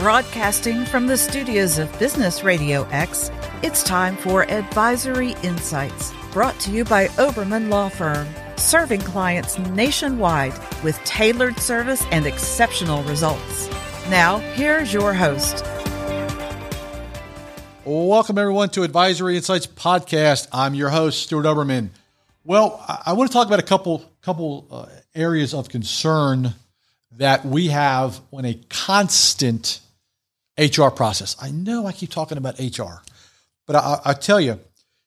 Broadcasting from the studios of Business Radio X, it's time for Advisory Insights, brought to you by Oberman Law Firm, serving clients nationwide with tailored service and exceptional results. Now, here's your host. Welcome, everyone, to Advisory Insights Podcast. I'm your host, Stuart Oberman. Well, I want to talk about a couple couple uh, areas of concern that we have when a constant HR process. I know I keep talking about HR, but I, I tell you,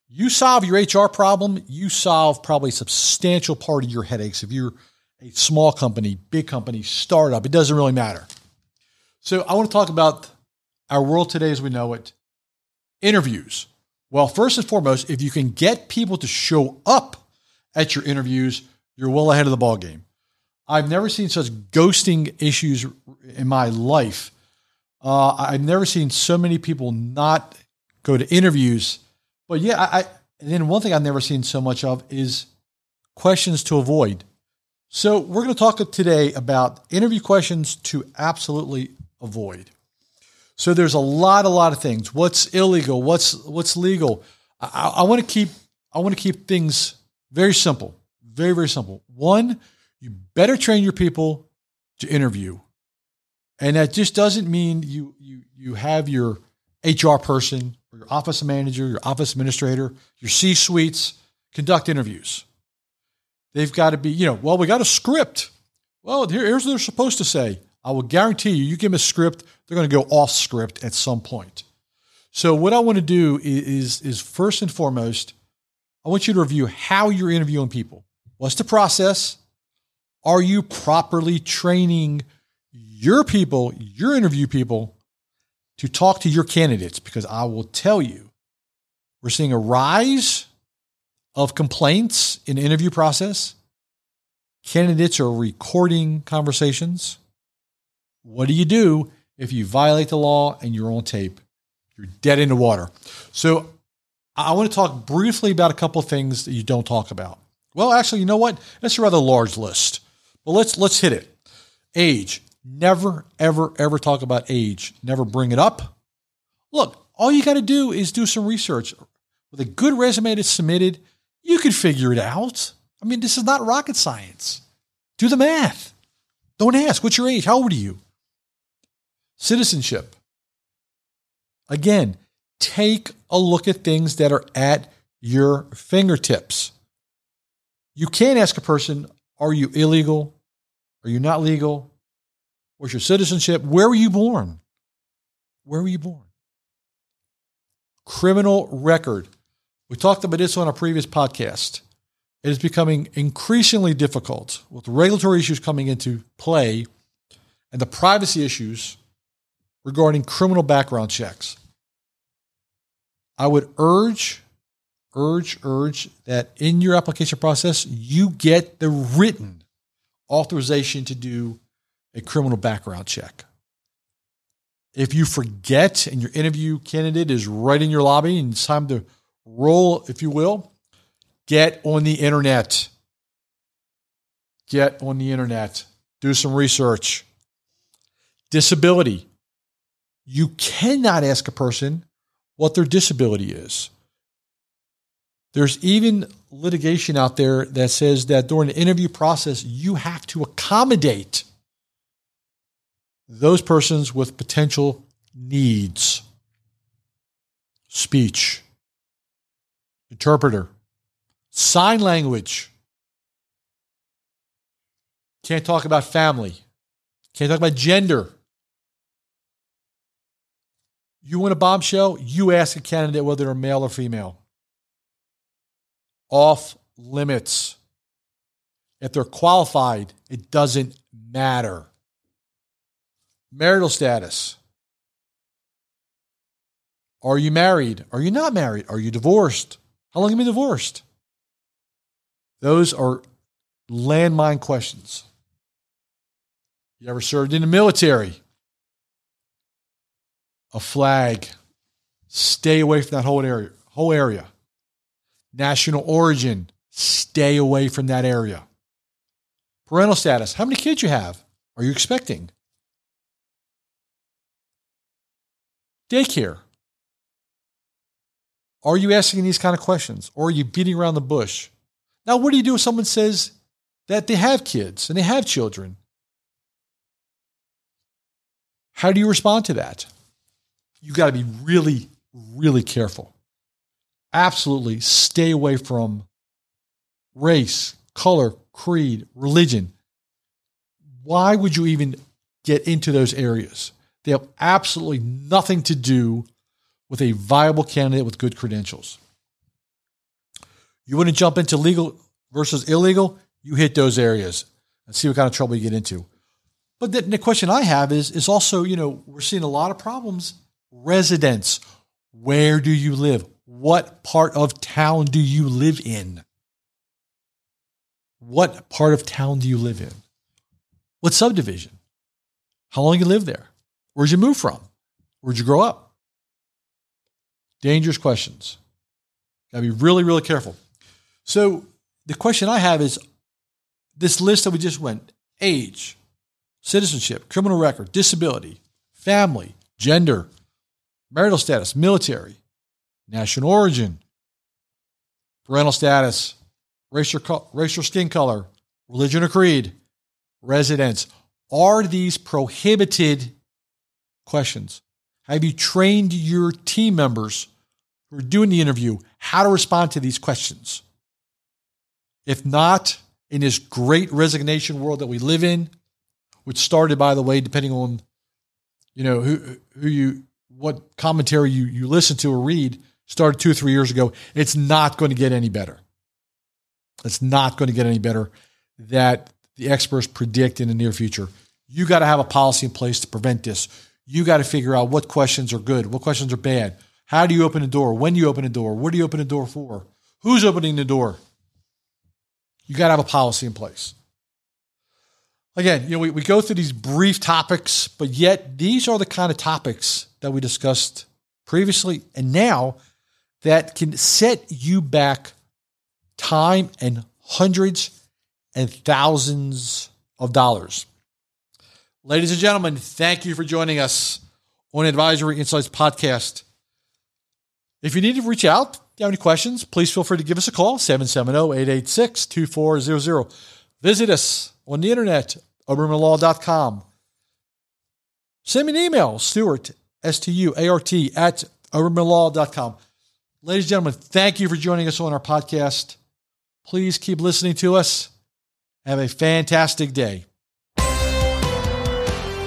you solve your HR problem, you solve probably a substantial part of your headaches. If you're a small company, big company, startup, it doesn't really matter. So I want to talk about our world today as we know it interviews. Well, first and foremost, if you can get people to show up at your interviews, you're well ahead of the ball game. I've never seen such ghosting issues in my life uh, I've never seen so many people not go to interviews. But yeah, I, I and then one thing I've never seen so much of is questions to avoid. So we're going to talk today about interview questions to absolutely avoid. So there's a lot, a lot of things. What's illegal? What's what's legal? I, I want to keep I want to keep things very simple, very very simple. One, you better train your people to interview. And that just doesn't mean you you you have your HR person or your office manager, your office administrator, your C suites conduct interviews. They've got to be, you know, well, we got a script. Well, here, here's what they're supposed to say. I will guarantee you, you give them a script, they're going to go off script at some point. So, what I want to do is, is, is first and foremost, I want you to review how you're interviewing people. What's the process? Are you properly training your people, your interview people, to talk to your candidates because I will tell you, we're seeing a rise of complaints in the interview process. Candidates are recording conversations. What do you do if you violate the law and you're on tape? You're dead in the water. So I want to talk briefly about a couple of things that you don't talk about. Well, actually, you know what? That's a rather large list. But let's let's hit it. Age. Never, ever, ever talk about age. Never bring it up. Look, all you got to do is do some research. With a good resume that's submitted, you can figure it out. I mean, this is not rocket science. Do the math. Don't ask, what's your age? How old are you? Citizenship. Again, take a look at things that are at your fingertips. You can't ask a person, are you illegal? Are you not legal? What's your citizenship? Where were you born? Where were you born? Criminal record. We talked about this on a previous podcast. It is becoming increasingly difficult with regulatory issues coming into play and the privacy issues regarding criminal background checks. I would urge, urge, urge that in your application process, you get the written authorization to do a criminal background check. If you forget and your interview candidate is right in your lobby and it's time to roll, if you will, get on the internet. Get on the internet. Do some research. Disability. You cannot ask a person what their disability is. There's even litigation out there that says that during the interview process, you have to accommodate those persons with potential needs speech, interpreter, sign language. Can't talk about family. Can't talk about gender. You want a bombshell? You ask a candidate whether they're male or female. Off limits. If they're qualified, it doesn't matter. Marital status. Are you married? Are you not married? Are you divorced? How long have you been divorced? Those are landmine questions. You ever served in the military? A flag. Stay away from that whole area. Whole area. National origin. Stay away from that area. Parental status. How many kids you have? Are you expecting? Daycare. Are you asking these kind of questions or are you beating around the bush? Now, what do you do if someone says that they have kids and they have children? How do you respond to that? You got to be really, really careful. Absolutely stay away from race, color, creed, religion. Why would you even get into those areas? They have absolutely nothing to do with a viable candidate with good credentials. You want to jump into legal versus illegal? You hit those areas and see what kind of trouble you get into. But the, the question I have is is also, you know, we're seeing a lot of problems. Residents, where do you live? What part of town do you live in? What part of town do you live in? What subdivision? How long you live there? Where'd you move from? Where'd you grow up? Dangerous questions. Got to be really, really careful. So the question I have is this list that we just went age, citizenship, criminal record, disability, family, gender, marital status, military, national origin, parental status, racial, racial skin color, religion or creed, residence. Are these prohibited questions? Have you trained your team members who are doing the interview how to respond to these questions? If not, in this great resignation world that we live in, which started, by the way, depending on you know who who you what commentary you you listen to or read, started two or three years ago. It's not going to get any better. It's not going to get any better. That the experts predict in the near future. You got to have a policy in place to prevent this. You got to figure out what questions are good, what questions are bad. How do you open the door? When do you open the door? What do you open the door for? Who's opening the door? You got to have a policy in place. Again, you know, we, we go through these brief topics, but yet these are the kind of topics that we discussed previously and now that can set you back time and hundreds and thousands of dollars. Ladies and gentlemen, thank you for joining us on Advisory Insights Podcast. If you need to reach out, if you have any questions, please feel free to give us a call, 770-886-2400. Visit us on the internet, obermanlaw.com. Send me an email, Stuart, S-T-U-A-R-T, at obermanlaw.com. Ladies and gentlemen, thank you for joining us on our podcast. Please keep listening to us. Have a fantastic day.